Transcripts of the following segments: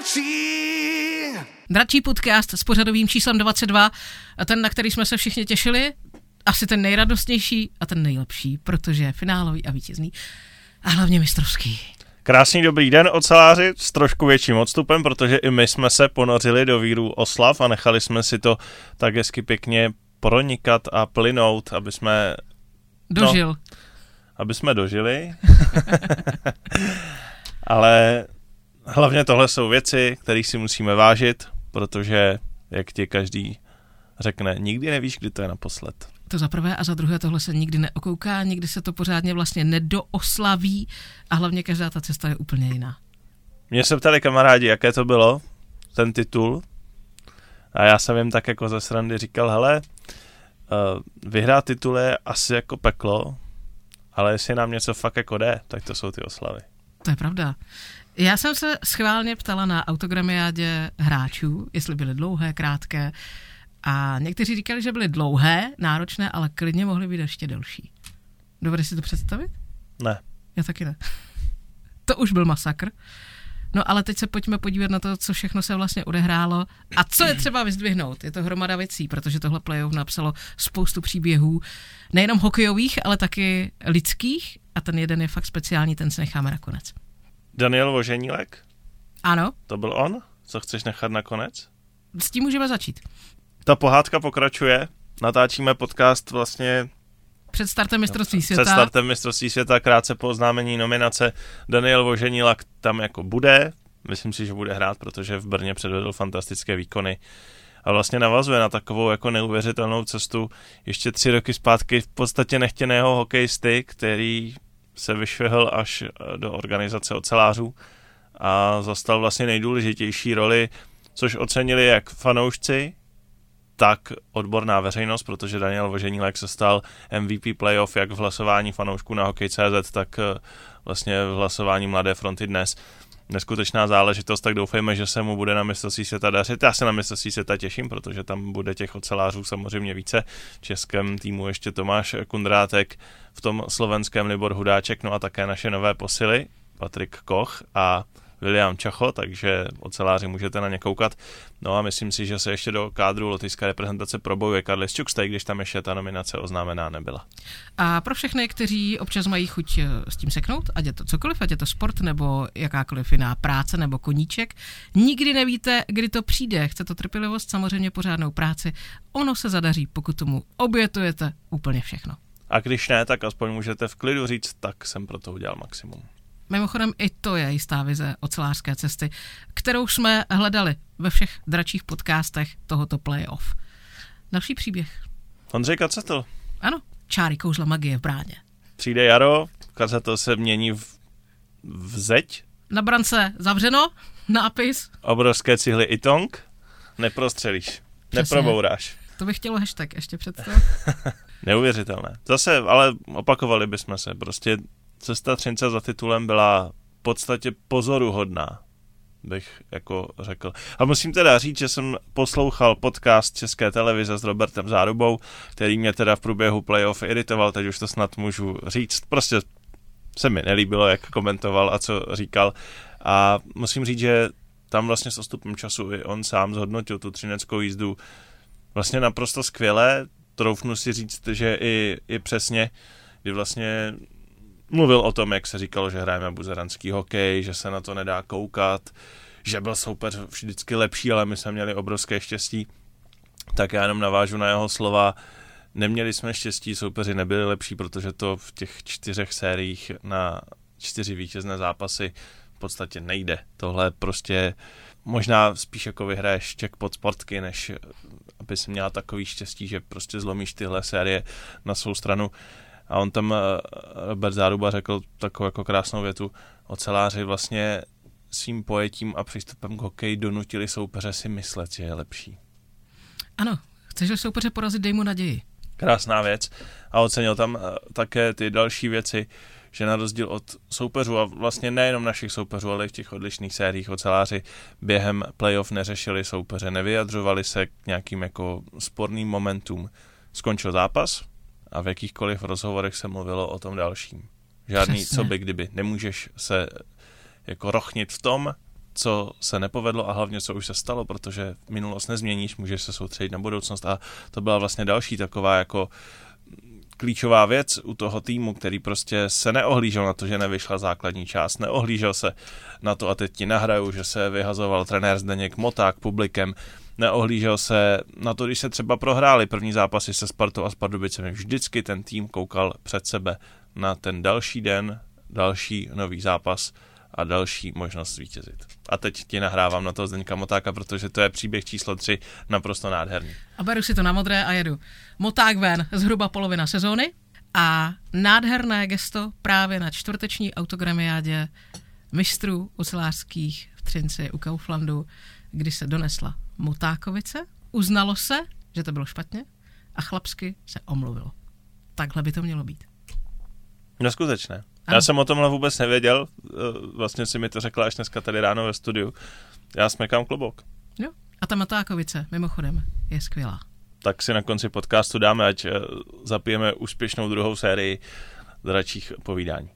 Dračí. Dračí podcast s pořadovým číslem 22, a ten, na který jsme se všichni těšili, asi ten nejradostnější a ten nejlepší, protože je finálový a vítězný a hlavně mistrovský. Krásný dobrý den, oceláři, s trošku větším odstupem, protože i my jsme se ponořili do víru oslav a nechali jsme si to tak hezky pěkně pronikat a plynout, aby jsme... Dožil. No, aby jsme dožili. Ale hlavně tohle jsou věci, které si musíme vážit, protože, jak ti každý řekne, nikdy nevíš, kdy to je naposled. To za prvé a za druhé tohle se nikdy neokouká, nikdy se to pořádně vlastně nedooslaví a hlavně každá ta cesta je úplně jiná. Mě se ptali kamarádi, jaké to bylo, ten titul. A já jsem jim tak jako ze srandy říkal, hele, uh, vyhrát titul je asi jako peklo, ale jestli nám něco fakt jako jde, tak to jsou ty oslavy. To je pravda. Já jsem se schválně ptala na autogramiádě hráčů, jestli byly dlouhé, krátké. A někteří říkali, že byly dlouhé, náročné, ale klidně mohly být ještě delší. Dovedeš si to představit? Ne. Já taky ne. to už byl masakr. No ale teď se pojďme podívat na to, co všechno se vlastně odehrálo a co je třeba vyzdvihnout. Je to hromada věcí, protože tohle playoff napsalo spoustu příběhů, nejenom hokejových, ale taky lidských a ten jeden je fakt speciální, ten se necháme nakonec. Daniel Voženílek? Ano. To byl on? Co chceš nechat nakonec? S tím můžeme začít. Ta pohádka pokračuje. Natáčíme podcast vlastně před startem mistrovství světa. Před startem mistrovství světa, krátce po oznámení nominace. Daniel Voženílak tam jako bude. Myslím si, že bude hrát, protože v Brně předvedl fantastické výkony. A vlastně navazuje na takovou jako neuvěřitelnou cestu ještě tři roky zpátky v podstatě nechtěného hokejisty, který se vyšvihl až do organizace ocelářů a zastal vlastně nejdůležitější roli, což ocenili jak fanoušci, tak odborná veřejnost, protože Daniel Voženílek se stal MVP playoff jak v hlasování fanoušků na Hokej.cz, tak eh, vlastně v hlasování Mladé fronty dnes. Neskutečná záležitost, tak doufejme, že se mu bude na mistrovství světa dařit. Já se na mistrovství světa těším, protože tam bude těch ocelářů samozřejmě více. V českém týmu ještě Tomáš Kundrátek, v tom slovenském Libor Hudáček, no a také naše nové posily, Patrik Koch a William Čacho, takže oceláři můžete na ně koukat. No a myslím si, že se ještě do kádru lotyšské reprezentace probojuje Karlis Čukstej, když tam ještě ta nominace oznámená nebyla. A pro všechny, kteří občas mají chuť eh, s tím seknout, ať je to cokoliv, ať je to sport nebo jakákoliv jiná práce nebo koníček, nikdy nevíte, kdy to přijde. Chce to trpělivost, samozřejmě pořádnou práci. Ono se zadaří, pokud tomu obětujete úplně všechno. A když ne, tak aspoň můžete v klidu říct, tak jsem pro to udělal maximum. Mimochodem i to je jistá vize ocelářské cesty, kterou jsme hledali ve všech dračích podcastech tohoto playoff. Další příběh. Ondřej Kacetl. Ano, čáry kouzla magie v bráně. Přijde jaro, Kacetl se mění v, v zeď. Na brance zavřeno, nápis. Obrovské cihly i tong, neprostřelíš, Přesně. neprobouráš. To bych chtělo hashtag ještě představ. Neuvěřitelné. Zase, ale opakovali bychom se. Prostě cesta Třince za titulem byla v podstatě pozoruhodná, bych jako řekl. A musím teda říct, že jsem poslouchal podcast České televize s Robertem Zárubou, který mě teda v průběhu playoff iritoval, teď už to snad můžu říct. Prostě se mi nelíbilo, jak komentoval a co říkal. A musím říct, že tam vlastně s ostupem času i on sám zhodnotil tu třineckou jízdu vlastně naprosto skvěle. Troufnu si říct, že i, i přesně, kdy vlastně mluvil o tom, jak se říkalo, že hrajeme buzeranský hokej, že se na to nedá koukat, že byl soupeř vždycky lepší, ale my jsme měli obrovské štěstí. Tak já jenom navážu na jeho slova. Neměli jsme štěstí, soupeři nebyli lepší, protože to v těch čtyřech sériích na čtyři vítězné zápasy v podstatě nejde. Tohle prostě možná spíš jako vyhraješ jackpot sportky, než aby si měla takový štěstí, že prostě zlomíš tyhle série na svou stranu. A on tam, eh, Robert Záruba řekl takovou jako krásnou větu, oceláři vlastně svým pojetím a přístupem k hokeji donutili soupeře si myslet, že je lepší. Ano, chceš soupeře porazit, dej mu naději. Krásná věc. A ocenil tam eh, také ty další věci, že na rozdíl od soupeřů, a vlastně nejenom našich soupeřů, ale i v těch odlišných sériích oceláři během playoff neřešili soupeře, nevyjadřovali se k nějakým jako sporným momentům. Skončil zápas, a v jakýchkoliv rozhovorech se mluvilo o tom dalším. Žádný Přesně. co by kdyby. Nemůžeš se jako rochnit v tom, co se nepovedlo a hlavně co už se stalo, protože minulost nezměníš, můžeš se soustředit na budoucnost a to byla vlastně další taková jako klíčová věc u toho týmu, který prostě se neohlížel na to, že nevyšla základní část, neohlížel se na to a teď ti nahraju, že se vyhazoval trenér Zdeněk Moták publikem, neohlížel se na to, když se třeba prohráli první zápasy se Spartou a s Pardubicemi. Vždycky ten tým koukal před sebe na ten další den, další nový zápas a další možnost zvítězit. A teď ti nahrávám na toho Zdeňka Motáka, protože to je příběh číslo 3 naprosto nádherný. A beru si to na modré a jedu. Moták ven, zhruba polovina sezóny a nádherné gesto právě na čtvrteční autogramiádě mistrů ocelářských v Třinci u Kauflandu, kdy se donesla Motákovice, uznalo se, že to bylo špatně a chlapsky se omluvilo. Takhle by to mělo být. Neskutečné. Ano. Já jsem o tomhle vůbec nevěděl, eh, vlastně si mi to řekla až dneska tady ráno ve studiu. Já smekám klobouk. Jo, a ta Matákovice, mimochodem, je skvělá. Tak si na konci podcastu dáme, ať eh, zapijeme úspěšnou druhou sérii dračích povídání.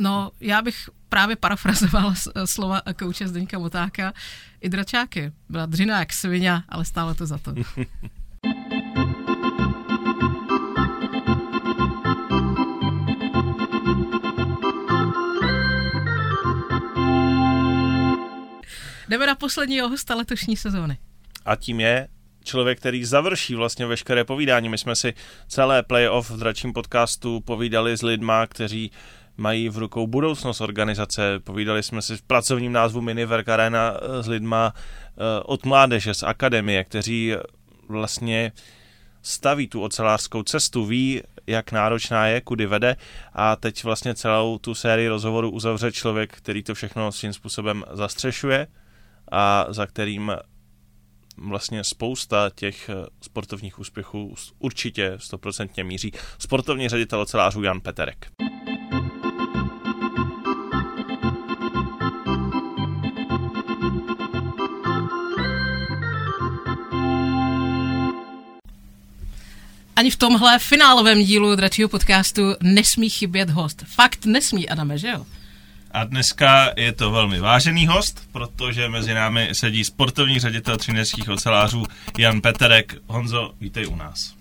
No, já bych právě parafrazovala slova kouče Zdeňka Motáka. I dračáky. Byla dřina jak svině, ale stále to za to. Jdeme na posledního hosta letošní sezóny. A tím je člověk, který završí vlastně veškeré povídání. My jsme si celé playoff v dračím podcastu povídali s lidma, kteří mají v rukou budoucnost organizace. Povídali jsme si v pracovním názvu Miniverk Arena eh, s lidma eh, od mládeže, z akademie, kteří vlastně staví tu ocelářskou cestu, ví, jak náročná je, kudy vede a teď vlastně celou tu sérii rozhovorů uzavře člověk, který to všechno svým způsobem zastřešuje a za kterým vlastně spousta těch sportovních úspěchů určitě stoprocentně míří. Sportovní ředitel ocelářů Jan Peterek. Ani v tomhle finálovém dílu dračího podcastu nesmí chybět host. Fakt nesmí, Adame, že jo? A dneska je to velmi vážený host, protože mezi námi sedí sportovní ředitel třineckých ocelářů Jan Peterek. Honzo, vítej u nás.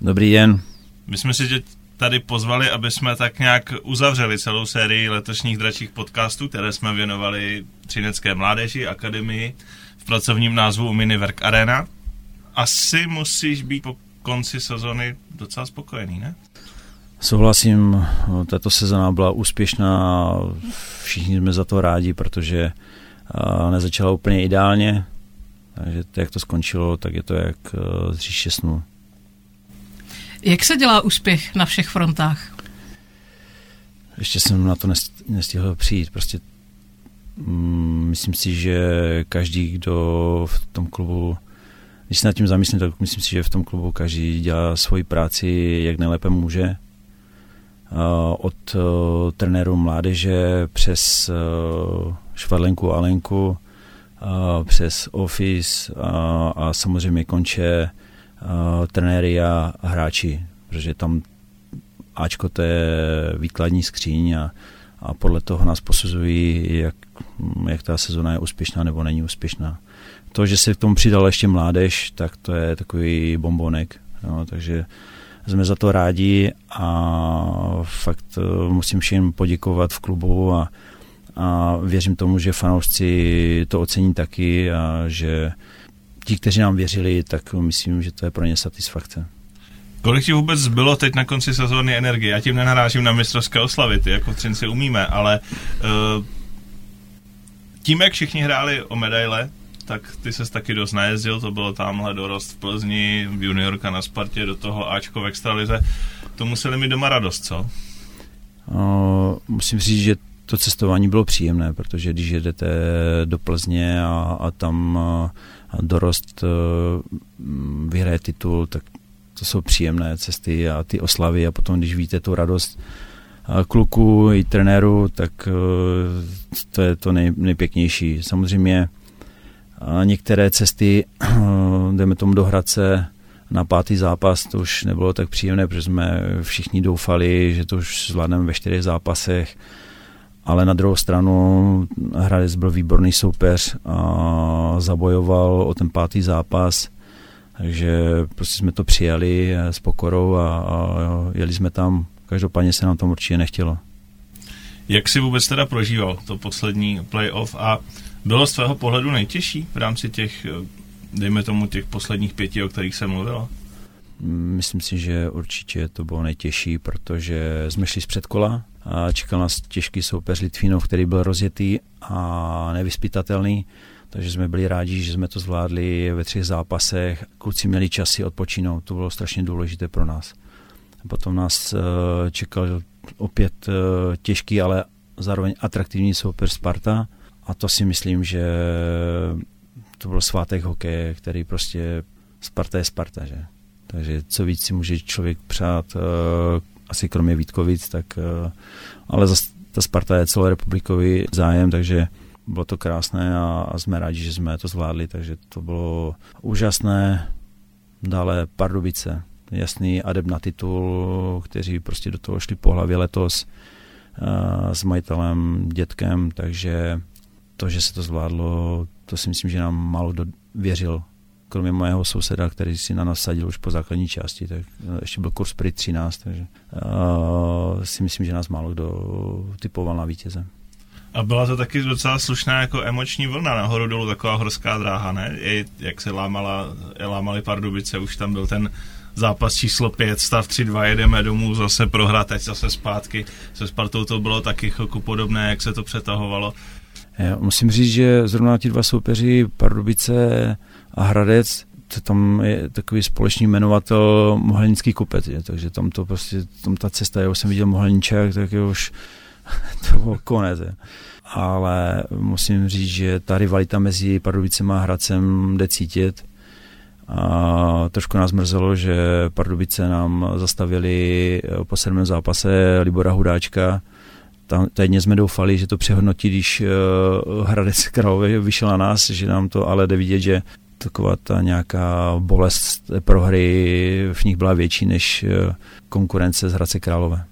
Dobrý den. My jsme si tě tady pozvali, aby jsme tak nějak uzavřeli celou sérii letošních dračích podcastů, které jsme věnovali Třinecké mládeži, akademii v pracovním názvu Miniverk Arena. Asi musíš být po konci sezony docela spokojený, ne? Souhlasím, tato sezona byla úspěšná a všichni jsme za to rádi, protože nezačala úplně ideálně, takže to, jak to skončilo, tak je to jak z říše snů. Jak se dělá úspěch na všech frontách? Ještě jsem na to nestihl přijít. Prostě mm, myslím si, že každý, kdo v tom klubu, když se nad tím zamyslím, tak myslím si, že v tom klubu každý dělá svoji práci, jak nejlépe může od uh, trenéru mládeže přes uh, Švadlenku Alenku, přes Office a, a samozřejmě konče trenéry a hráči, protože tam Ačko to je výkladní skříň a, a podle toho nás posuzují, jak, jak ta sezona je úspěšná nebo není úspěšná. To, že se k tomu přidal ještě mládež, tak to je takový bombonek. No, takže jsme za to rádi a fakt eh, musím všem poděkovat v klubu a, a věřím tomu, že fanoušci to ocení taky a že ti, kteří nám věřili, tak myslím, že to je pro ně satisfakce. Kolik ti vůbec zbylo teď na konci sezóny energie? Já tím nenarážím na mistrovské oslavy, ty jako Třinci umíme, ale uh, tím, jak všichni hráli o medaile, tak ty ses taky dost najezdil, to bylo tamhle dorost v Plzni, v juniorka na Spartě, do toho Ačko v extralize. To museli mi doma radost, co? Uh, musím říct, že to cestování bylo příjemné, protože když jedete do Plzně a, a tam a dorost vyhraje titul, tak to jsou příjemné cesty a ty oslavy a potom, když víte tu radost kluku i trenéru, tak to je to nej, nejpěknější. Samozřejmě některé cesty, jdeme tomu do Hradce, na pátý zápas to už nebylo tak příjemné, protože jsme všichni doufali, že to už zvládneme ve čtyřech zápasech ale na druhou stranu Hradec byl výborný soupeř a zabojoval o ten pátý zápas, takže prostě jsme to přijali s pokorou a, a jeli jsme tam. Každopádně se nám tam určitě nechtělo. Jak si vůbec teda prožíval to poslední playoff a bylo z tvého pohledu nejtěžší v rámci těch, dejme tomu, těch posledních pěti, o kterých se mluvilo? Myslím si, že určitě to bylo nejtěžší, protože jsme šli z předkola a čekal nás těžký soupeř Litvínov, který byl rozjetý a nevyspytatelný, takže jsme byli rádi, že jsme to zvládli ve třech zápasech. Kluci měli časy odpočinout, to bylo strašně důležité pro nás. Potom nás eh, čekal opět eh, těžký, ale zároveň atraktivní soupeř Sparta a to si myslím, že to byl svátek hokeje, který prostě Sparta je Sparta, že? Takže co víc si může člověk přát, uh, asi kromě Vítkovic, tak, uh, ale zase ta Sparta je celorepublikový zájem, takže bylo to krásné a, a jsme rádi, že jsme to zvládli, takže to bylo úžasné. Dále Pardubice, jasný adept na titul, kteří prostě do toho šli po hlavě letos uh, s majitelem, dětkem, takže to, že se to zvládlo, to si myslím, že nám málo kdo věřil. Kromě mého souseda, který si na nás sadil už po základní části, tak eh, ještě byl kurz pri 13, takže uh, si myslím, že nás málo kdo typoval na vítěze. A byla to taky docela slušná jako emoční vlna nahoru dolů, taková horská dráha, ne? I jak se lámala, lámali Pardubice, už tam byl ten zápas číslo 5, stav 3-2, jedeme domů, zase prohrát, teď zase zpátky. Se Spartou to bylo taky chvilku podobné, jak se to přetahovalo. Já musím říct, že zrovna ti dva soupeři, Pardubice a Hradec, to tam je takový společný jmenovatel Mohelnický kopec, je, takže tam to prostě, tam ta cesta, já už jsem viděl Mohelničák, tak je už to bylo konec. Je. Ale musím říct, že ta rivalita mezi Pardubicem a Hradcem jde cítit. A trošku nás mrzelo, že Pardubice nám zastavili po sedmém zápase Libora Hudáčka, tam, tajně jsme doufali, že to přehodnotí, když uh, Hradec Králové vyšel na nás, že nám to ale jde vidět, že taková ta nějaká bolest prohry v nich byla větší než uh, konkurence z Hradce Králové.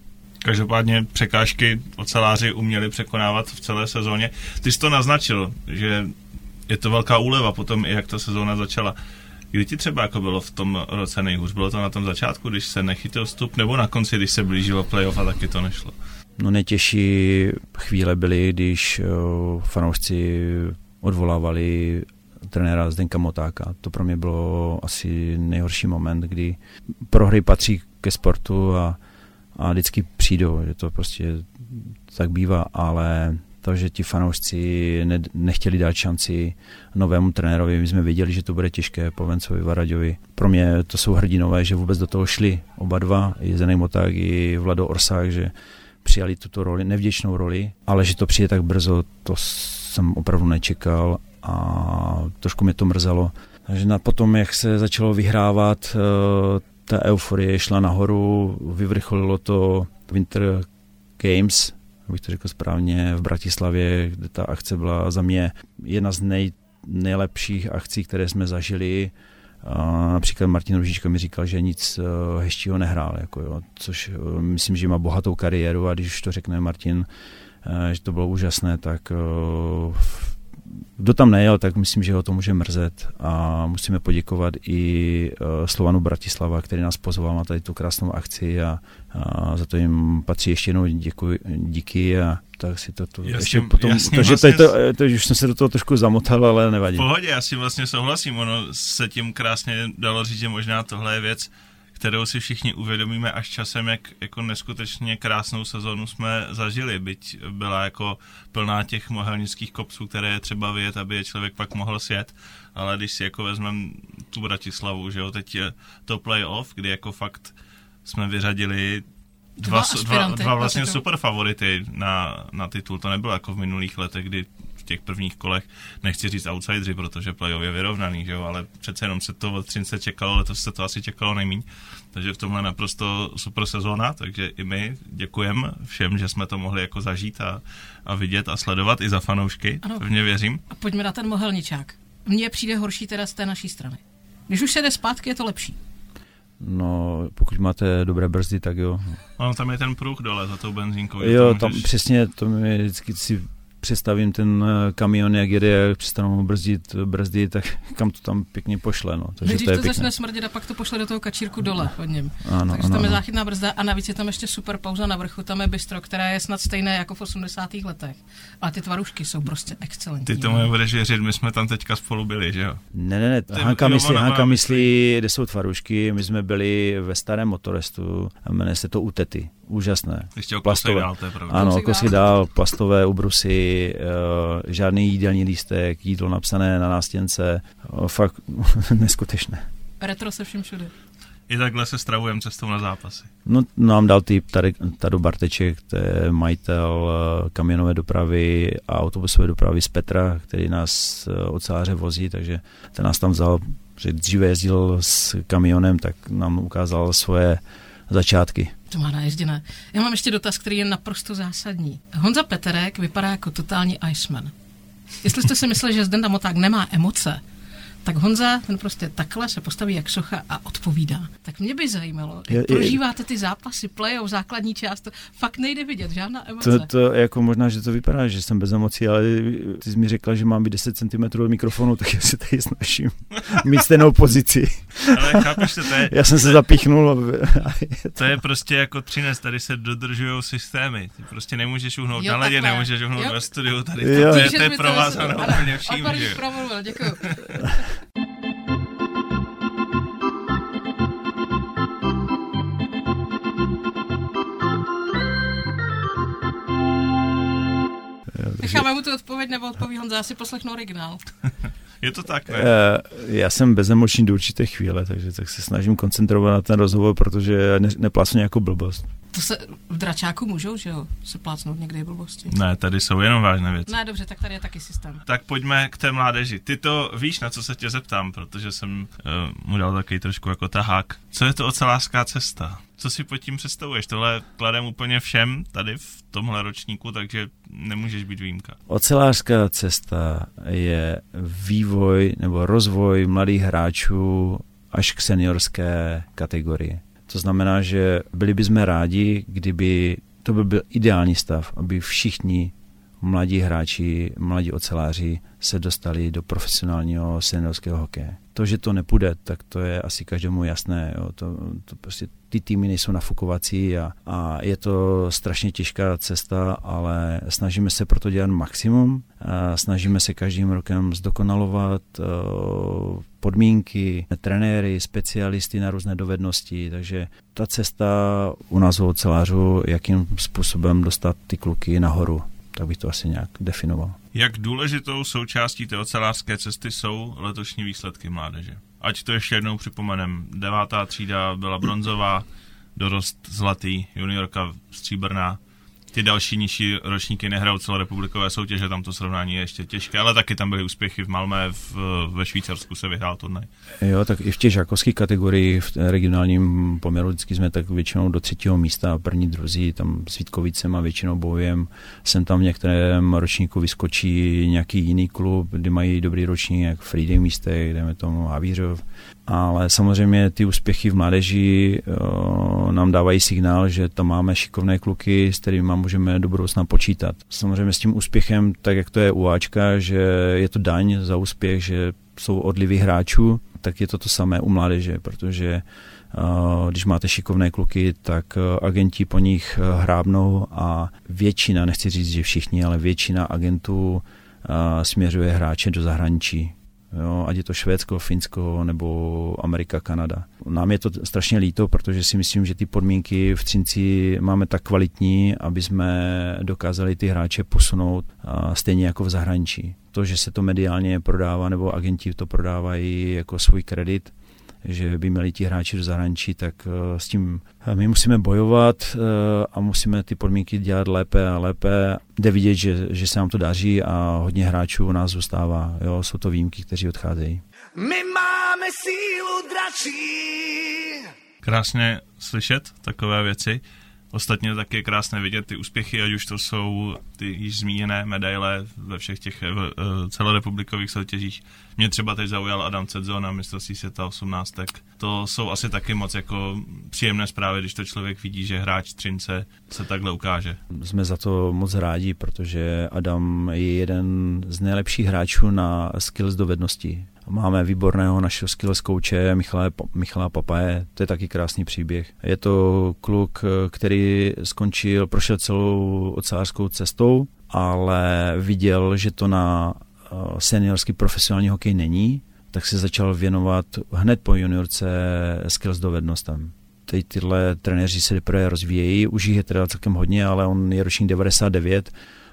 Každopádně překážky oceláři uměli překonávat v celé sezóně. Ty jsi to naznačil, že je to velká úleva potom, jak ta sezóna začala. Kdy ti třeba jako bylo v tom roce nejhůř? Bylo to na tom začátku, když se nechytil vstup, nebo na konci, když se blížilo playoff a taky to nešlo? No nejtěžší chvíle byly, když uh, fanoušci odvolávali trenéra Zdenka Motáka. To pro mě bylo asi nejhorší moment, kdy prohry patří ke sportu a, a vždycky přijdou, že to prostě tak bývá, ale to, že ti fanoušci ne, nechtěli dát šanci novému trenérovi, my jsme věděli, že to bude těžké po Vencovi Varaďovi. Pro mě to jsou hrdinové, že vůbec do toho šli oba dva, i Zenej Moták, i Vlado Orsák, že přijali tuto roli, nevděčnou roli, ale že to přijde tak brzo, to jsem opravdu nečekal a trošku mě to mrzelo. Takže na potom, jak se začalo vyhrávat, eh, ta euforie šla nahoru, vyvrcholilo to Winter Games, abych to řekl správně, v Bratislavě, kde ta akce byla za mě jedna z nej, nejlepších akcí, které jsme zažili. A například Martin Ružička mi říkal, že nic uh, hezčího nehrál, jako jo, což uh, myslím, že má bohatou kariéru a když to řekne Martin, uh, že to bylo úžasné, tak kdo tam nejel, tak myslím, že ho to může mrzet. A musíme poděkovat i Slovanu Bratislava, který nás pozval na tady tu krásnou akci a, a za to jim patří ještě jednou děkuji, díky a tak si to tu jasně, ještě potom, jasně, to, že vlastně, to, to, to, už jsem se do toho trošku zamotal, ale nevadí. V pohodě, já si vlastně souhlasím, ono se tím krásně dalo říct, že možná tohle je věc, kterou si všichni uvědomíme až časem, jak jako neskutečně krásnou sezonu jsme zažili, byť byla jako plná těch mohelnických kopců, které je třeba vyjet, aby je člověk pak mohl sjet, ale když si jako vezmeme tu Bratislavu, že jo, teď je to playoff, kdy jako fakt jsme vyřadili dva, dva, dva, vlastně super favority na, na titul. To nebylo jako v minulých letech, kdy těch prvních kolech, nechci říct outsideri, protože playoff je vyrovnaný, že jo, ale přece jenom se to od Třince čekalo, letos se to asi čekalo nejmíň. Takže v tomhle naprosto super sezóna, takže i my děkujeme všem, že jsme to mohli jako zažít a, a vidět a sledovat i za fanoušky, ano. pevně věřím. A pojďme na ten mohelničák. Mně přijde horší teda z té naší strany. Když už se jde zpátky, je to lepší. No, pokud máte dobré brzdy, tak jo. No, tam je ten pruh dole za tou benzínkou. Jo, můžeš- tam přesně, to mi vždycky si představím ten eh, kamion, jak jede, jak přestanou mu brzdit brzdy, tak kam to tam pěkně pošle, no. Takže Když to je to pěkné. začne smrdět a pak to pošle do toho kačírku dole pod ním. Ano, Takže ano, tam je ano. záchytná brzda a navíc je tam ještě super pauza na vrchu, tam je bistro, která je snad stejné jako v 80. letech. Ale ty tvarušky jsou prostě excelentní. Ty tomu nebudeš věřit, my jsme tam teďka spolu byli, že jo? Ne, ne, ne, Ty- Hanka, myslí, Hanka myslí. myslí, kde jsou tvarušky, my jsme byli ve starém motorestu, a jmenuje se to Utety, úžasné. Ještě o Plastové. dál, to je pravda. Ano, Kousek dál. plastové ubrusy, uh, žádný jídelní lístek, jídlo napsané na nástěnce, uh, fakt neskutečné. Retro se vším všude. I takhle se stravujeme cestou na zápasy. No, nám dal typ tady, Tado Barteček, to je majitel eh, kamionové dopravy a autobusové dopravy z Petra, který nás eh, od celáře vozí, takže ten nás tam vzal, že dříve jezdil s kamionem, tak nám ukázal svoje začátky. To má najezděné. Já mám ještě dotaz, který je naprosto zásadní. Honza Peterek vypadá jako totální Iceman. Jestli jste si mysleli, že Zdenda Moták nemá emoce, tak Honza, ten prostě takhle se postaví jak socha a odpovídá. Tak mě by zajímalo, jak Je- prožíváte ty zápasy, play základní část, to fakt nejde vidět, žádná emoce. To, to jako možná, že to vypadá, že jsem bez emocí, ale ty jsi mi řekla, že mám být 10 cm od mikrofonu, tak já se tady snažím mít stejnou pozici. Ale chápeš to, to je, Já jsem se zapíchnul a to je prostě jako třinec, tady se dodržují systémy. Ty prostě nemůžeš uhnout Jo, na ledě, takhle. nemůžeš uhnout Jo. ve studiu, tady Jo. to, to, je, to je ano, úplně vším, jo. promluvil, děkuju. Necháme mu tu odpověď, nebo odpoví Honza, já si poslechnu originál. Je to tak, ne? Eh, Já jsem bezemočný do určité chvíle, takže tak se snažím koncentrovat na ten rozhovor, protože ne, neplácnu jako blbost. To se v dračáku můžou, že jo, se plácnout někdy i blbosti. Ne, tady jsou jenom vážné věci. Ne, dobře, tak tady je taky systém. Tak pojďme k té mládeži. Ty to víš, na co se tě zeptám, protože jsem uh, mu dal takový trošku jako tahák. Co je to ocelářská cesta? Co si pod tím představuješ? Tohle kladem úplně všem tady v tomhle ročníku, takže nemůžeš být výjimka. Ocelářská cesta je vývoj nebo rozvoj mladých hráčů až k seniorské kategorii. To znamená, že byli bychom rádi, kdyby to by byl ideální stav, aby všichni mladí hráči, mladí oceláři se dostali do profesionálního seniorského hokeje. To, že to nepůjde, tak to je asi každému jasné. Jo. To, to prostě ty týmy nejsou nafukovací a, a je to strašně těžká cesta, ale snažíme se proto dělat maximum. A snažíme se každým rokem zdokonalovat podmínky, trenéry, specialisty na různé dovednosti, takže ta cesta u nás u ocelářů, jakým způsobem dostat ty kluky nahoru, tak bych to asi nějak definoval. Jak důležitou součástí té ocelářské cesty jsou letošní výsledky mládeže? Ať to ještě jednou připomenem. Devátá třída byla bronzová, dorost zlatý, juniorka stříbrná. Ty další nižší ročníky nehrajou celorepublikové soutěže, tam to srovnání je ještě těžké, ale taky tam byly úspěchy v Malmé, v, ve Švýcarsku se vyhrál turnaj. Jo, tak i v těch žákovských kategoriích, v regionálním poměru vždycky jsme tak většinou do třetího místa, první, druzí, tam s Vítkovicem a většinou bojujem. Sem tam v některém ročníku vyskočí nějaký jiný klub, kde mají dobrý ročník, jak Friday místek, dejme tomu Havířov. Ale samozřejmě ty úspěchy v mládeži o, nám dávají signál, že tam máme šikovné kluky, s kterými můžeme do budoucna počítat. Samozřejmě s tím úspěchem, tak jak to je u Ačka, že je to daň za úspěch, že jsou odliví hráčů, tak je to to samé u mládeže, protože uh, když máte šikovné kluky, tak uh, agenti po nich uh, hrábnou a většina, nechci říct, že všichni, ale většina agentů uh, směřuje hráče do zahraničí. Jo, ať je to Švédsko, Finsko nebo Amerika, Kanada. Nám je to strašně líto, protože si myslím, že ty podmínky v Třinci máme tak kvalitní, aby jsme dokázali ty hráče posunout stejně jako v zahraničí. To, že se to mediálně prodává nebo agenti to prodávají jako svůj kredit, že by měli ti hráči do zahraničí, tak uh, s tím uh, my musíme bojovat uh, a musíme ty podmínky dělat lépe a lépe. Jde vidět, že, že se nám to daří a hodně hráčů u nás zůstává. Jo, jsou to výjimky, kteří odcházejí. My máme sílu dračí. Krásně slyšet takové věci. Ostatně taky je krásné vidět ty úspěchy, ať už to jsou ty již zmíněné medaile ve všech těch uh, celorepublikových soutěžích. Mě třeba teď zaujal Adam Cedzo na mistrovství světa 18. To jsou asi taky moc jako příjemné zprávy, když to člověk vidí, že hráč Třince se takhle ukáže. Jsme za to moc rádi, protože Adam je jeden z nejlepších hráčů na skills dovednosti. Máme výborného našeho skills kouče Michala, Michala Papaje, to je taky krásný příběh. Je to kluk, který skončil, prošel celou ocářskou cestou, ale viděl, že to na eh, seniorský profesionální hokej není, tak se začal věnovat hned po juniorce skills dovednostem. Teď tyhle trenéři se teprve rozvíjejí, už jich je teda celkem hodně, ale on je ročník 99,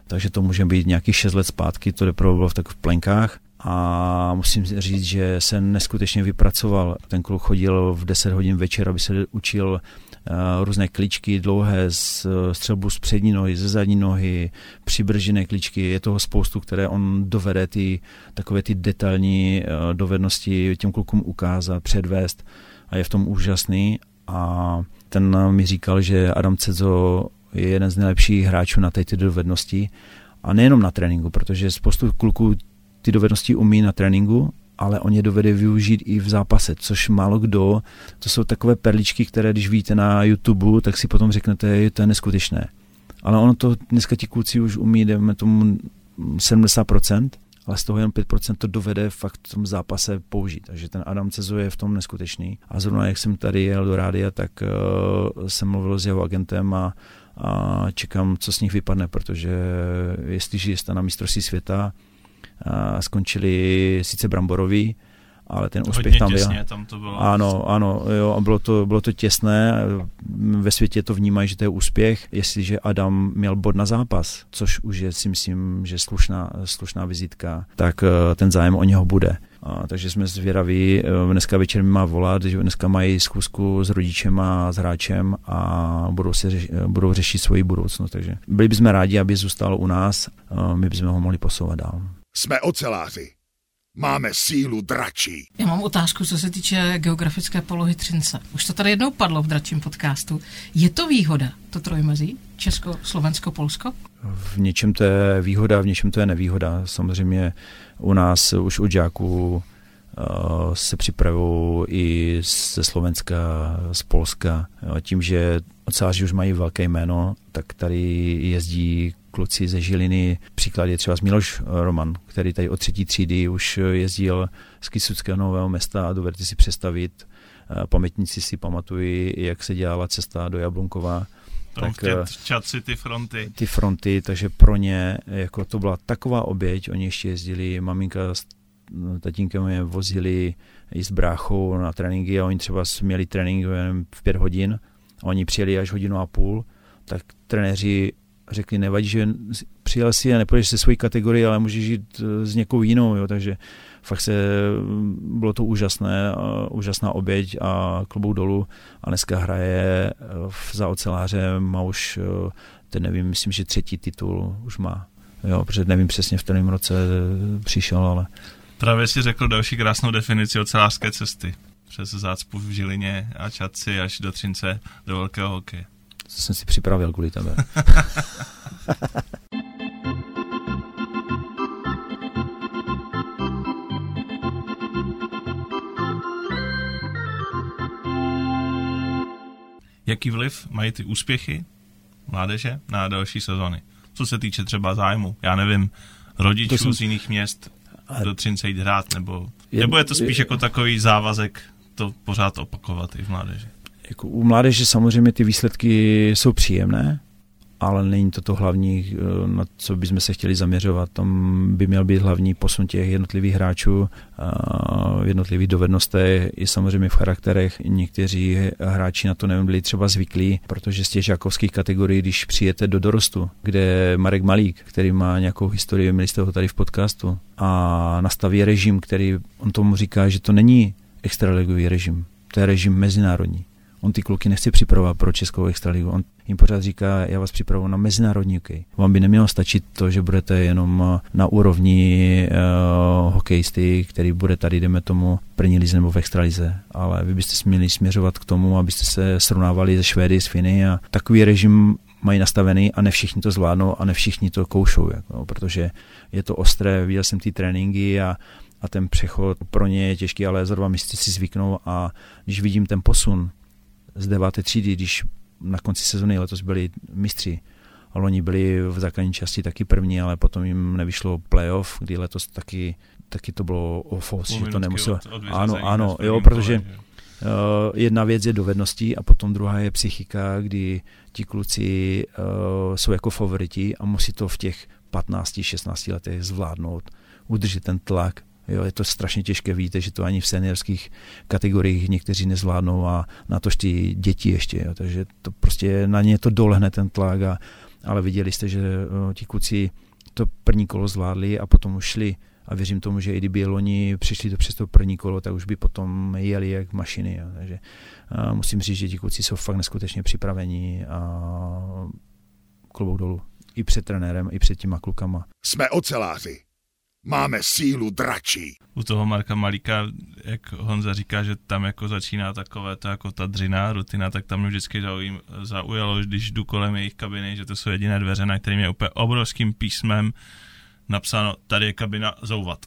takže to může být nějakých 6 let zpátky, to teprve bylo v takových plenkách a musím říct, že se neskutečně vypracoval. Ten kluk chodil v 10 hodin večer, aby se učil uh, různé kličky dlouhé, z, střelbu z přední nohy, ze zadní nohy, přibržené kličky. Je toho spoustu, které on dovede ty takové ty detailní uh, dovednosti těm klukům ukázat, předvést a je v tom úžasný. A ten mi říkal, že Adam Cezo je jeden z nejlepších hráčů na té dovednosti a nejenom na tréninku, protože spoustu kluků ty dovednosti umí na tréninku, ale on je dovede využít i v zápase, což málo kdo. To jsou takové perličky, které když vidíte na YouTube, tak si potom řeknete, to je neskutečné. Ale ono to dneska ti kluci už umí, jdeme tomu 70%, ale z toho jen 5% to dovede fakt v tom zápase použít. Takže ten Adam Cezo je v tom neskutečný. A zrovna jak jsem tady jel do rádia, tak uh, jsem mluvil s jeho agentem a, a čekám, co z nich vypadne, protože jestliže jste na mistrovství světa, skončili sice Bramboroví, ale ten úspěch Hodně tam těsně, byl. tam to bylo. Ano, ano, jo, a bylo to, bylo to těsné. Ve světě to vnímají, že to je úspěch. Jestliže Adam měl bod na zápas, což už je si myslím, že slušná, slušná vizitka, tak eh, ten zájem o něho bude. A, takže jsme zvědaví. Eh, dneska večer mi má volat, že dneska mají zkusku s rodičem a s hráčem a budou, se řeš, budou řešit svoji budoucnost. Takže byli bychom rádi, aby zůstal u nás. My bychom ho mohli posouvat dál. Jsme oceláři. Máme sílu dračí. Já mám otázku, co se týče geografické polohy Třince. Už to tady jednou padlo v dračím podcastu. Je to výhoda, to trojmezí? Česko, Slovensko, Polsko? V něčem to je výhoda, v něčem to je nevýhoda. Samozřejmě u nás už od žáků se připravují i ze Slovenska, z Polska. Tím, že oceláři už mají velké jméno, tak tady jezdí kluci ze Žiliny. Příklad je třeba z Miloš Roman, který tady od třetí třídy už jezdil z Kisuckého nového města a dovedete si představit, eh, pamětníci si pamatují, jak se dělala cesta do Jablunkova. Tam tak, čaci ty fronty. Ty fronty, takže pro ně jako to byla taková oběť, oni ještě jezdili, maminka tatínkem je vozili i s bráchou na tréninky a oni třeba měli trénink v pět hodin a oni přijeli až hodinu a půl, tak trenéři řekli, nevadí, že přijel si a nepůjdeš se svojí kategorii, ale můžeš žít eh, s někou jinou, jo, takže fakt se, mm, bylo to úžasné, úžasná oběť a klubou dolů a dneska hraje eh, za oceláře, má už, eh, ten nevím, myslím, že třetí titul už má, jo, protože nevím přesně v kterém roce přišel, ale... Právě si řekl další krásnou definici ocelářské cesty. Přes zácpu v Žilině a Čaci až do Třince do velkého hokeje. To jsem si připravil kvůli tebe. Jaký vliv mají ty úspěchy mládeže na další sezony? Co se týče třeba zájmu, já nevím, rodičů jsem... z jiných měst do Třince jít hrát, nebo, je, nebo je to spíš je, jako takový závazek to pořád opakovat i v mládeži? Jako u mládeže samozřejmě ty výsledky jsou příjemné, ale není to to hlavní, eh, na co bychom se chtěli zaměřovat. Tam by měl být hlavní posun těch jednotlivých hráčů v jednotlivých dovednostech i samozřejmě v charakterech. Někteří hráči na to nebyli třeba zvyklí, protože z těch žákovských kategorií, když přijete do dorostu, kde Marek Malík, který má nějakou historii, měli jste ho tady v podcastu, a nastaví režim, který on tomu říká, že to není extraligový režim, to je režim mezinárodní On ty kluky nechce připravovat pro Českou extraligu. On jim pořád říká, já vás připravuji na mezinárodní hokej. Vám by nemělo stačit to, že budete jenom na úrovni uh, hokejisty, který bude tady, jdeme tomu, první lize nebo v extralize. Ale vy byste měli směřovat k tomu, abyste se srovnávali se Švédy, s Finy a takový režim mají nastavený a ne všichni to zvládnou a ne všichni to koušou, jako, protože je to ostré, viděl jsem ty tréninky a, a ten přechod pro ně je těžký, ale zrovna mistři si zvyknou a když vidím ten posun z deváté třídy, když na konci sezóny letos byli mistři, a oni byli v základní části taky první, ale potom jim nevyšlo playoff, kdy letos taky, taky to bylo o fos, že to nemuselo. Ano, ano, jo, protože uh, jedna věc je dovedností a potom druhá je psychika, kdy ti kluci uh, jsou jako favoriti a musí to v těch 15-16 letech zvládnout, udržet ten tlak, Jo, je to strašně těžké, víte, že to ani v seniorských kategoriích někteří nezvládnou a na to ty děti ještě, jo, takže to prostě na ně to dolehne ten tlak, a, ale viděli jste, že jo, ti kluci to první kolo zvládli a potom už šli a věřím tomu, že i kdyby loni přišli to přes to první kolo, tak už by potom jeli jak mašiny. Jo. Takže a musím říct, že ti kluci jsou fakt neskutečně připravení a klobouk dolů. I před trenérem, i před těma klukama. Jsme oceláři. Máme sílu dračí. U toho Marka Malíka, jak Honza říká, že tam jako začíná takové to jako ta dřina, rutina, tak tam mě vždycky zaujalo, když jdu kolem jejich kabiny, že to jsou jediné dveře, na kterým je úplně obrovským písmem napsáno, tady je kabina zouvat.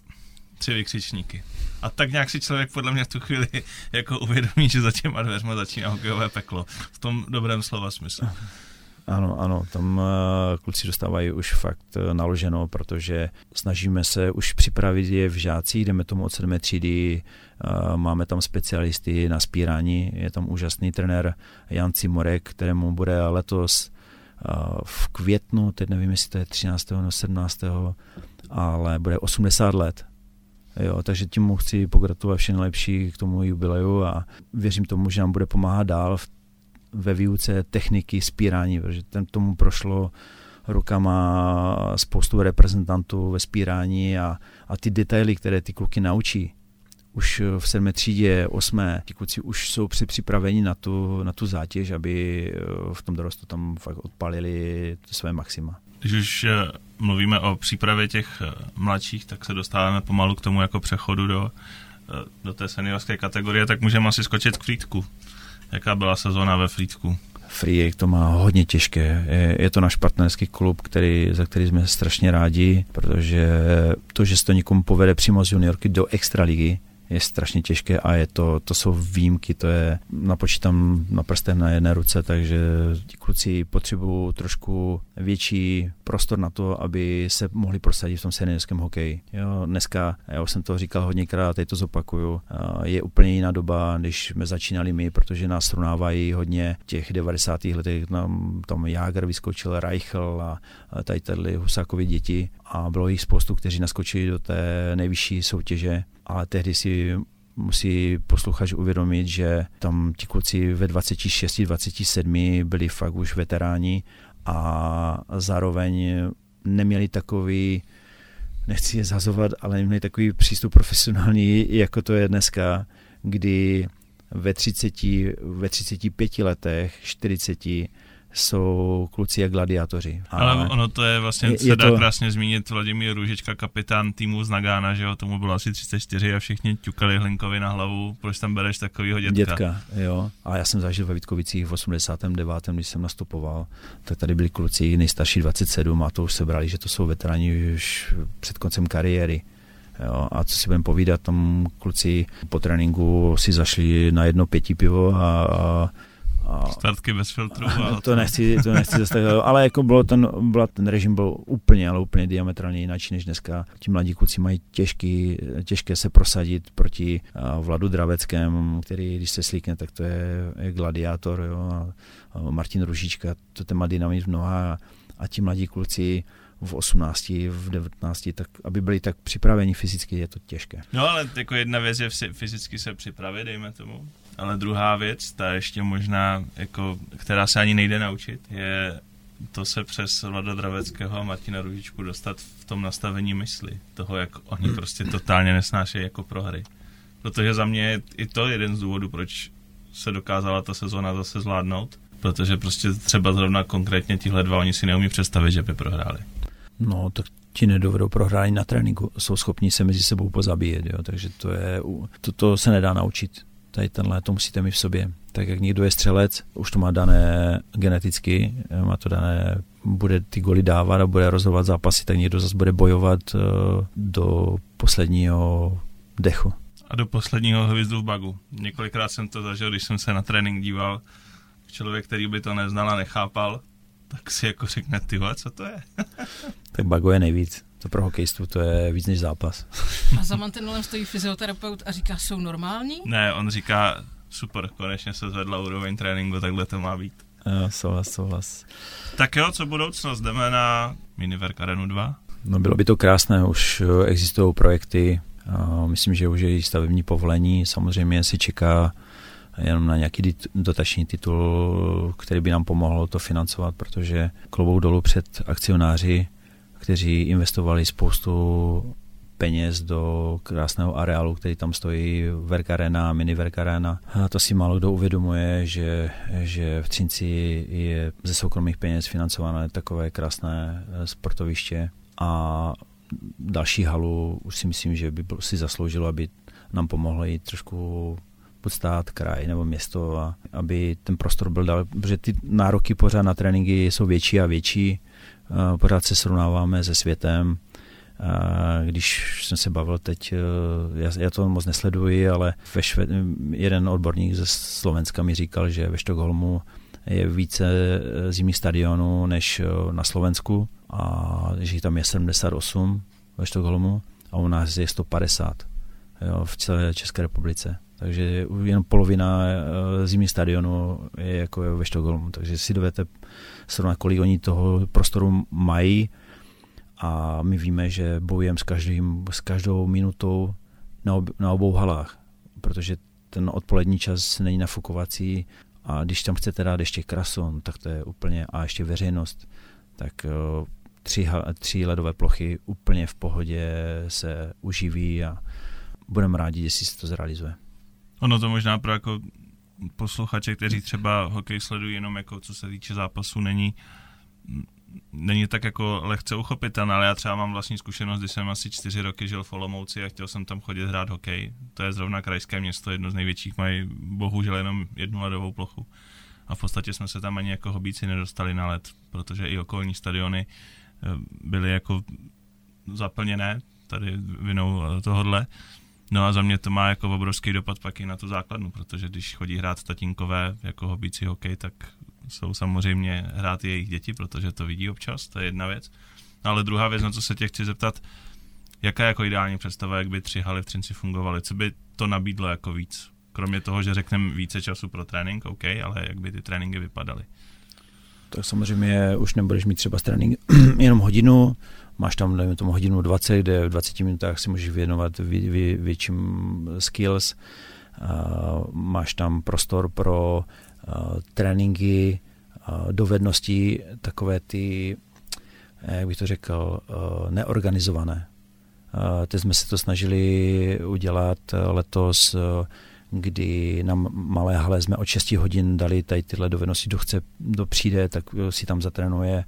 Tři vykřičníky. A tak nějak si člověk podle mě v tu chvíli jako uvědomí, že za těma dveřma začíná hokejové peklo. V tom dobrém slova smyslu. Ano, ano, tam uh, kluci dostávají už fakt uh, naloženo, protože snažíme se už připravit je v žácích, jdeme tomu od 7. třídy, uh, máme tam specialisty na spírání, je tam úžasný trenér Jan Cimorek, kterému bude letos v květnu, teď nevím, jestli to je 13. nebo 17. ale bude 80 let. Jo, takže tím mu chci pogratulovat vše nejlepší k tomu jubileu a věřím tomu, že nám bude pomáhat dál v ve výuce techniky spírání, protože ten tomu prošlo rukama spoustu reprezentantů ve spírání a, a ty detaily, které ty kluky naučí, už v sedmé třídě, osmé, ti kluci už jsou připraveni na tu, na tu zátěž, aby eh, v tom dorostu tam fakt odpalili své maxima. Když už eh, mluvíme o přípravě těch eh, mladších, tak se dostáváme pomalu k tomu jako přechodu do, do té seniorské kategorie, tak můžeme asi skočit k Frýdku. Jaká byla sezóna ve Frýdku? Free to má hodně těžké. Je, je to náš partnerský klub, který, za který jsme strašně rádi, protože to, že se to někomu povede přímo z juniorky do extraligy, je strašně těžké a je to, to jsou výjimky, to je, napočítám na prstech na jedné ruce, takže ti kluci potřebují trošku větší prostor na to, aby se mohli prosadit v tom seniorském hokeji. Jo, dneska, já už jsem to říkal hodněkrát, teď to zopakuju, je úplně jiná doba, když jsme začínali my, protože nás srovnávají hodně těch 90. letech, tam, tam Jágr vyskočil, Reichl a tady tady Husákovi děti a bylo jich spoustu, kteří naskočili do té nejvyšší soutěže ale tehdy si musí posluchač uvědomit, že tam ti kluci ve 26, 27 byli fakt už veteráni a zároveň neměli takový, nechci je zazovat, ale neměli takový přístup profesionální, jako to je dneska, kdy ve 30, ve 35 letech, 40 jsou kluci jak gladiátoři. Ale ono to je vlastně, je, se je dá to... krásně zmínit Vladimír Růžička, kapitán týmu z Nagána, že jo, tomu bylo asi 34 a všichni ťukali Hlinkovi na hlavu, proč tam bereš takovýho dětka. Dětka, jo. A já jsem zažil ve Vítkovicích v 89. když jsem nastupoval, tak tady byli kluci nejstarší 27 a to už se brali, že to jsou veteráni už před koncem kariéry. Jo, a co si budeme povídat, tam kluci po tréninku si zašli na jedno pěti pivo a, a a Startky bez filtru. A to nechci, to nechci zase tak, ale jako bylo ten, byla, ten režim byl úplně, ale úplně diametrálně jiný než dneska. Ti mladí kluci mají těžký, těžké se prosadit proti Vladu Draveckému, který, když se slíkne, tak to je, je gladiátor, jo, a, Martin Ružička, to ten má dynamit v noha a ti mladí kluci v 18, v 19, tak aby byli tak připraveni fyzicky, je to těžké. No ale jako jedna věc je fyzicky se připravit, dejme tomu. Ale druhá věc, ta ještě možná, jako, která se ani nejde naučit, je to se přes Vlada Draveckého a Martina Ružičku dostat v tom nastavení mysli. Toho, jak oni prostě totálně nesnášejí jako prohry. Protože za mě je i to jeden z důvodů, proč se dokázala ta sezóna zase zvládnout, protože prostě třeba zrovna konkrétně tihle dva oni si neumí představit, že by prohráli. No, tak ti nedovedou prohrát na tréninku, jsou schopni se mezi sebou pozabíjet, jo, takže to je, to, to se nedá naučit. Tady tenhle to musíte mít v sobě. Tak jak někdo je střelec, už to má dané geneticky, má to dané, bude ty goly dávat a bude rozhodovat zápasy, tak někdo zase bude bojovat uh, do posledního dechu. A do posledního hvězdu v bagu. Několikrát jsem to zažil, když jsem se na trénink díval. Člověk, který by to neznal a nechápal, tak si jako řekne, ty co to je? tak bago je nejvíc. To pro hokejistu to je víc než zápas. a za mantinelem stojí fyzioterapeut a říká, jsou normální? Ne, on říká, super, konečně se zvedla úroveň tréninku, takhle to má být. Jo, souhlas, souhlas. Tak jo, co budoucnost? Jdeme na Miniverk Arenu 2? No bylo by to krásné, už existují projekty, myslím, že už je stavební povolení, samozřejmě si čeká jenom na nějaký dotační titul, který by nám pomohl to financovat, protože klobou dolů před akcionáři, kteří investovali spoustu peněz do krásného areálu, který tam stojí, Verkarena, mini Verkarena. A to si málo kdo uvědomuje, že, že v Třinci je ze soukromých peněz financované takové krásné eh, sportoviště a další halu už si myslím, že by si zasloužilo, aby nám pomohlo jít trošku podstát kraj nebo město, a aby ten prostor byl dál, protože ty nároky pořád na tréninky jsou větší a větší, pořád se srovnáváme se světem, když jsem se bavil teď, e, já, já to moc nesleduji, ale ve Šve, jeden odborník ze Slovenska mi říkal, že ve Štokholmu je více zimních stadionů než na Slovensku a že tam je 78 ve Štokholmu a u nás je 150 jo, v celé České republice. Takže jen polovina zimní stadionu je jako ve Štokholmu. Takže si dovedete srovnat, kolik oni toho prostoru mají a my víme, že bojujeme s, každým, s každou minutou na, ob, na obou halách, protože ten odpolední čas není nafukovací a když tam chcete dát ještě krason, tak to je úplně, a ještě veřejnost, tak tři, tři ledové plochy úplně v pohodě se uživí a budeme rádi, jestli se to zrealizuje. Ono to možná pro jako posluchače, kteří třeba hokej sledují jenom jako co se týče zápasu, není není tak jako lehce uchopitelné, ale já třeba mám vlastní zkušenost, když jsem asi čtyři roky žil v Olomouci a chtěl jsem tam chodit hrát hokej. To je zrovna krajské město, jedno z největších, mají bohužel jenom jednu ledovou plochu. A v podstatě jsme se tam ani jako hobíci nedostali na led, protože i okolní stadiony eh, byly jako zaplněné tady vinou eh, tohodle. No a za mě to má jako obrovský dopad pak i na tu základnu, protože když chodí hrát tatínkové jako hobíci hokej, tak jsou samozřejmě hrát jejich děti, protože to vidí občas, to je jedna věc. Ale druhá věc, na co se tě chci zeptat, jaká je jako ideální představa, jak by tři haly v Třinci fungovaly, co by to nabídlo jako víc? Kromě toho, že řekneme více času pro trénink, OK, ale jak by ty tréninky vypadaly? Tak samozřejmě už nebudeš mít třeba trénink jenom hodinu, máš tam, dejme tomu, hodinu 20, kde v 20 minutách si můžeš věnovat vě, vě, větším skills, uh, máš tam prostor pro uh, tréninky, uh, dovednosti, takové ty, jak bych to řekl, uh, neorganizované. Uh, teď jsme se to snažili udělat letos, kdy na malé hale jsme od 6 hodin dali tady tyhle dovednosti, kdo chce, kdo přijde, tak si tam zatrénuje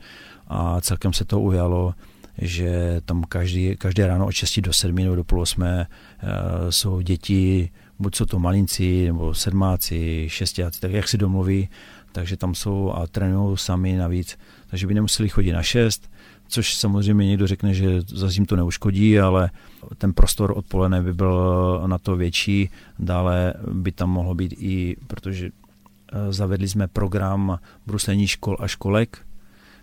a celkem se to ujalo že tam každý, každé ráno od 6 do 7 nebo do půl 8 uh, jsou děti, buď jsou to malinci, nebo sedmáci, šestáci, tak jak si domluví, takže tam jsou a trénují sami navíc, takže by nemuseli chodit na 6, což samozřejmě někdo řekne, že zase jim to neuškodí, ale ten prostor odpoledne by byl na to větší, dále by tam mohlo být i, protože eh, zavedli jsme program bruslení škol a školek,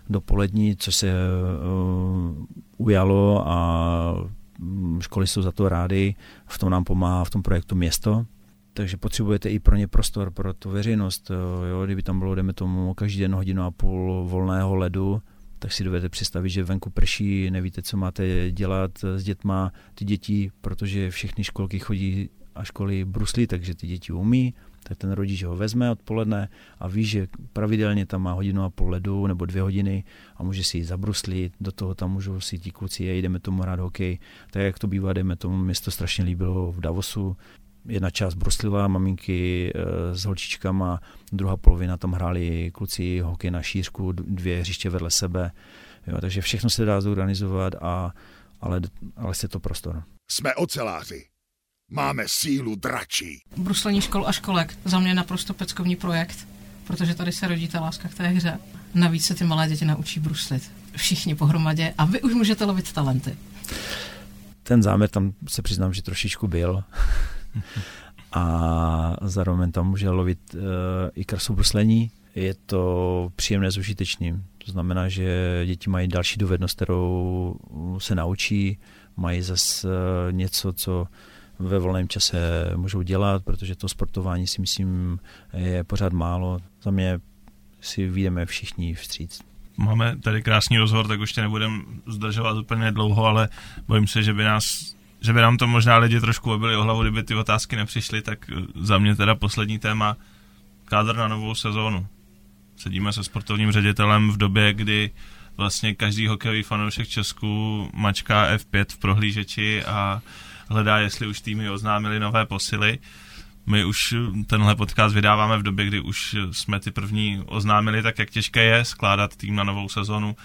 dopolední, co se uh, ujalo a mm, školy jsou za to rády, v tom nám pomáhá v tom projektu město, takže potřebujete i pro ně prostor, pro tu veřejnost. Eh, jo? Kdyby tam bylo, jdeme tomu, každý den hodinu a půl volného ledu, tak si dovedete představit, že venku prší, nevíte, co máte dělat s dětma, ty děti, protože všechny školky chodí a školy bruslí, takže ty děti umí, tak ten rodič ho vezme odpoledne a ví, že pravidelně tam má hodinu a půl ledu nebo dvě hodiny a může si ji zabruslit, do toho tam můžou si ti kluci, jej, jdeme tomu hrát hokej, tak jak to bývá, jdeme tomu, město strašně líbilo v Davosu, jedna část bruslila maminky e, s holčičkama, druhá polovina tam hráli kluci hokej na šířku, dvě hřiště vedle sebe. Jo, takže všechno se dá zorganizovat, a, ale, ale se to prostor. Jsme oceláři. Máme sílu dračí. Bruslení škol a školek za mě naprosto peckovní projekt, protože tady se rodí ta láska k té hře. Navíc se ty malé děti naučí bruslit. Všichni pohromadě a vy už můžete lovit talenty. Ten záměr tam se přiznám, že trošičku byl. a zároveň tam může lovit uh, i krasu bruslení. Je to příjemné s užitečným. To znamená, že děti mají další dovednost, kterou se naučí, mají zase uh, něco, co ve volném čase můžou dělat, protože to sportování si myslím je pořád málo. Za mě si vyjdeme všichni vstříc. Máme tady krásný rozhovor, tak už tě nebudem zdržovat úplně dlouho, ale bojím se, že by nás že by nám to možná lidi trošku obili o hlavu, kdyby ty otázky nepřišly, tak za mě teda poslední téma, kádr na novou sezónu. Sedíme se sportovním ředitelem v době, kdy vlastně každý hokejový fanoušek Česku mačká F5 v prohlížeči a hledá, jestli už týmy oznámili nové posily. My už tenhle podcast vydáváme v době, kdy už jsme ty první oznámili, tak jak těžké je skládat tým na novou sezonu,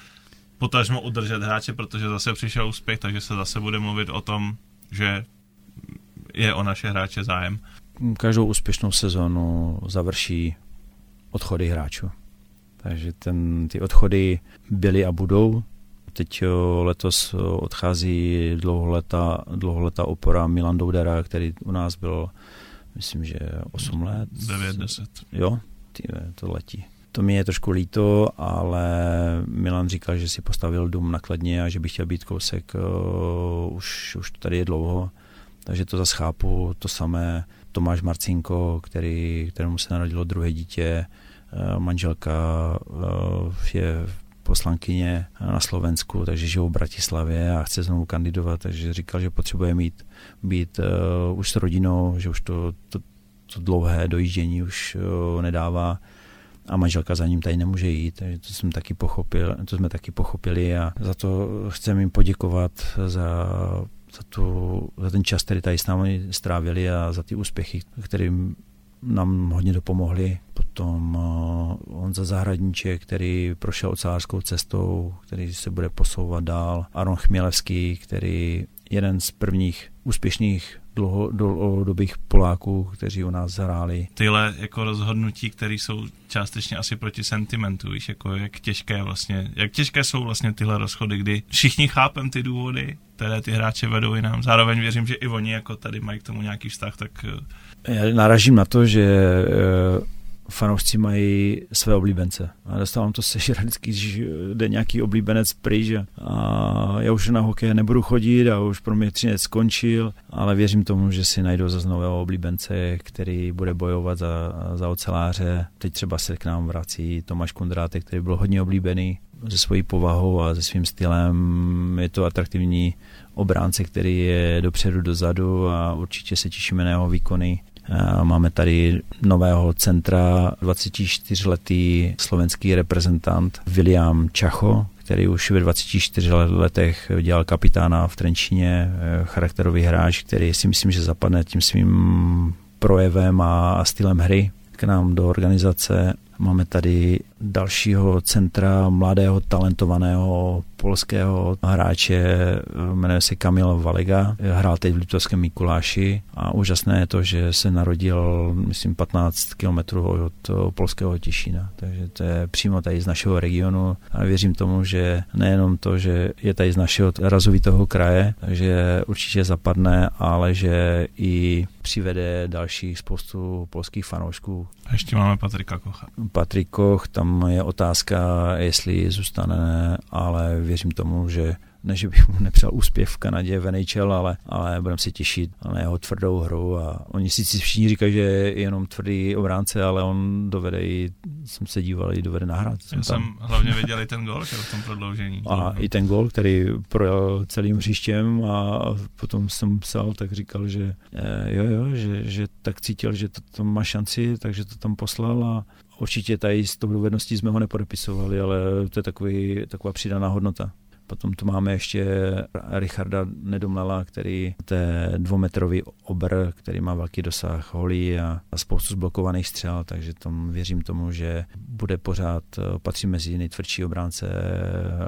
potažmo udržet hráče, protože zase přišel úspěch, takže se zase bude mluvit o tom, že je o naše hráče zájem. Každou úspěšnou sezonu završí odchody hráčů. Takže ten, ty odchody byly a budou. Teď letos odchází dlouholetá, dlouholetá opora Milan Doudera, který u nás byl, myslím, že 8 let. 9, 10. Jo, týve, to letí. To mi je trošku líto, ale Milan říkal, že si postavil dům na Kladně a že by chtěl být kousek, uh, už, už tady je dlouho, takže to zase chápu. To samé Tomáš Marcinko, který, kterému se narodilo druhé dítě, uh, manželka uh, je poslankyně na Slovensku, takže žijou v Bratislavě a chce znovu kandidovat, takže říkal, že potřebuje mít, být uh, už s rodinou, že už to, to, to dlouhé dojíždění už uh, nedává a manželka za ním tady nemůže jít, takže to jsme taky pochopili, to jsme taky pochopili a za to chceme jim poděkovat za za, tu, za ten čas, který tady s námi strávili a za ty úspěchy, kterým nám hodně dopomohli. Potom uh, on za Zahradníček, který prošel ocelářskou cestou, který se bude posouvat dál. Aron Chmělevský, který jeden z prvních úspěšných dlouhodobých Poláků, kteří u nás hráli. Tyhle jako rozhodnutí, které jsou částečně asi proti sentimentu, víš, jako jak těžké vlastně, jak těžké jsou vlastně tyhle rozchody, kdy všichni chápem ty důvody, které ty hráče vedou i nám. Zároveň věřím, že i oni jako tady mají k tomu nějaký vztah, tak... Eh, Já naražím na to, že eh, fanoušci mají své oblíbence. A dostávám to sežrat vždycky, když jde nějaký oblíbenec pryč a já už na hokej nebudu chodit a už pro mě třinec skončil, ale věřím tomu, že si najdou zase nového oblíbence, který bude bojovat za, za oceláře. Teď třeba se k nám vrací Tomáš Kundrátek, který byl hodně oblíbený se svojí povahou a se svým stylem. Je to atraktivní obránce, který je dopředu, dozadu a určitě se těšíme na jeho výkony. Máme tady nového centra, 24-letý slovenský reprezentant William Čacho, který už ve 24 letech dělal kapitána v Trenčíně, eh, charakterový hráč, který si myslím, že zapadne tím svým projevem a stylem hry k nám do organizace. Máme tady dalšího centra mladého talentovaného polského hráče, jmenuje se Kamil Valega, hrál teď v Litovském Mikuláši a úžasné je to, že se narodil, myslím, 15 kilometrů od polského Těšína, takže to je přímo tady z našeho regionu a věřím tomu, že nejenom to, že je tady z našeho razovitého kraje, takže určitě zapadne, ale že i přivede dalších spoustu polských fanoušků. A ještě máme Patrika Kocha. Patrik Koch, tam je otázka, jestli zůstane, ale věřím tomu, že ne, že bych mu nepřál úspěch v Kanadě v NHL, ale, ale budeme si těšit na jeho tvrdou hru a oni si všichni říkají, že je jenom tvrdý obránce, ale on dovede i, jsem se díval, i dovede nahrát. Jsem Já tam. jsem hlavně viděl i ten gol v tom prodloužení. A i ten gol, který projel celým hřištěm a potom jsem psal, tak říkal, že eh, jo, jo, že, že tak cítil, že to, to má šanci, takže to tam poslal a určitě tady s tou dovedností jsme ho nepodepisovali, ale to je takový, taková přidaná hodnota Potom tu máme ještě Richarda Nedomlala, který je dvoumetrový obr, který má velký dosah holí a spoustu zblokovaných střel, takže tom věřím tomu, že bude pořád, patří mezi nejtvrdší obránce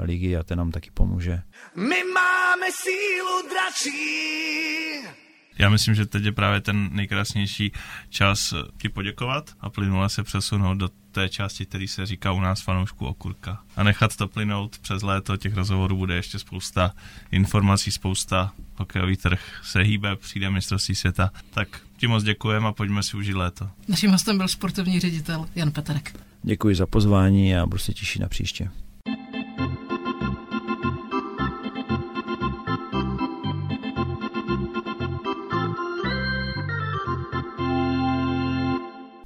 ligy a ten nám taky pomůže. My máme sílu dračí. Já myslím, že teď je právě ten nejkrásnější čas ti poděkovat a plynule se přesunout do té části, který se říká u nás fanoušku okurka. A nechat to plynout přes léto, těch rozhovorů bude ještě spousta informací, spousta hokejový trh se hýbe, přijde mistrovství světa. Tak ti moc děkujeme a pojďme si užít léto. Naším hostem byl sportovní ředitel Jan Petrek. Děkuji za pozvání a budu se těšit na příště.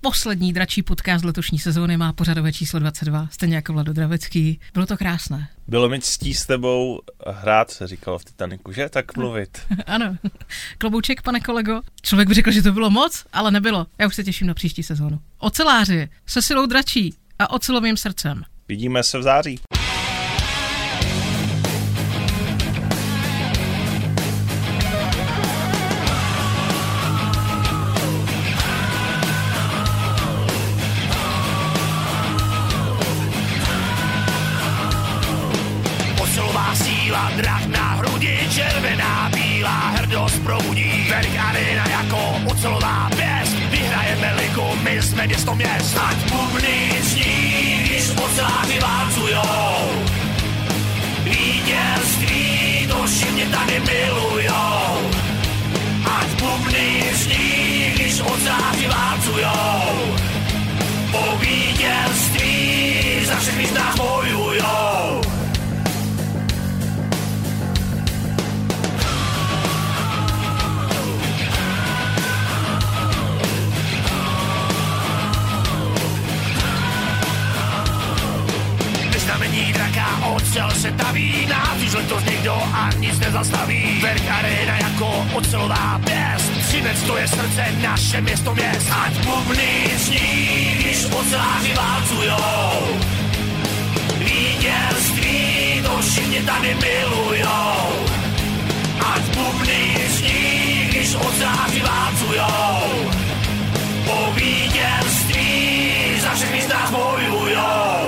Poslední dračí podcast letošní sezóny má pořadové číslo 22, stejně jako Vlado Dravecký. Bylo to krásné. Bylo mi ctí s tebou hrát, se říkalo v Titaniku, že? Tak mluvit. ano. Klobouček, pane kolego. Člověk by řekl, že to bylo moc, ale nebylo. Já už se těším na příští sezónu. Oceláři se silou dračí a ocelovým srdcem. Vidíme se v září. Probudí. Verik arena jako ocelová pěst, vyhrajeme ligu, my jsme město měst. Ať bubny zní, když oceláři válcujou. Vítězství, to mě tady milujou. Ať bubny zní, když oceláři válcujou. Po vítězství za všechny z nás bojujou. Ocel se taví Nás letos někdo a nic nezastaví. Verk arena jako ocelová pěst. Třinec to je srdce, naše město měst. Ať bubny zní, když oceláři válcujou. Vítězství, to všichni tady milujou. Ať bubny zní, když oceláři válcujou. Po vítězství za všechny z nás bojujou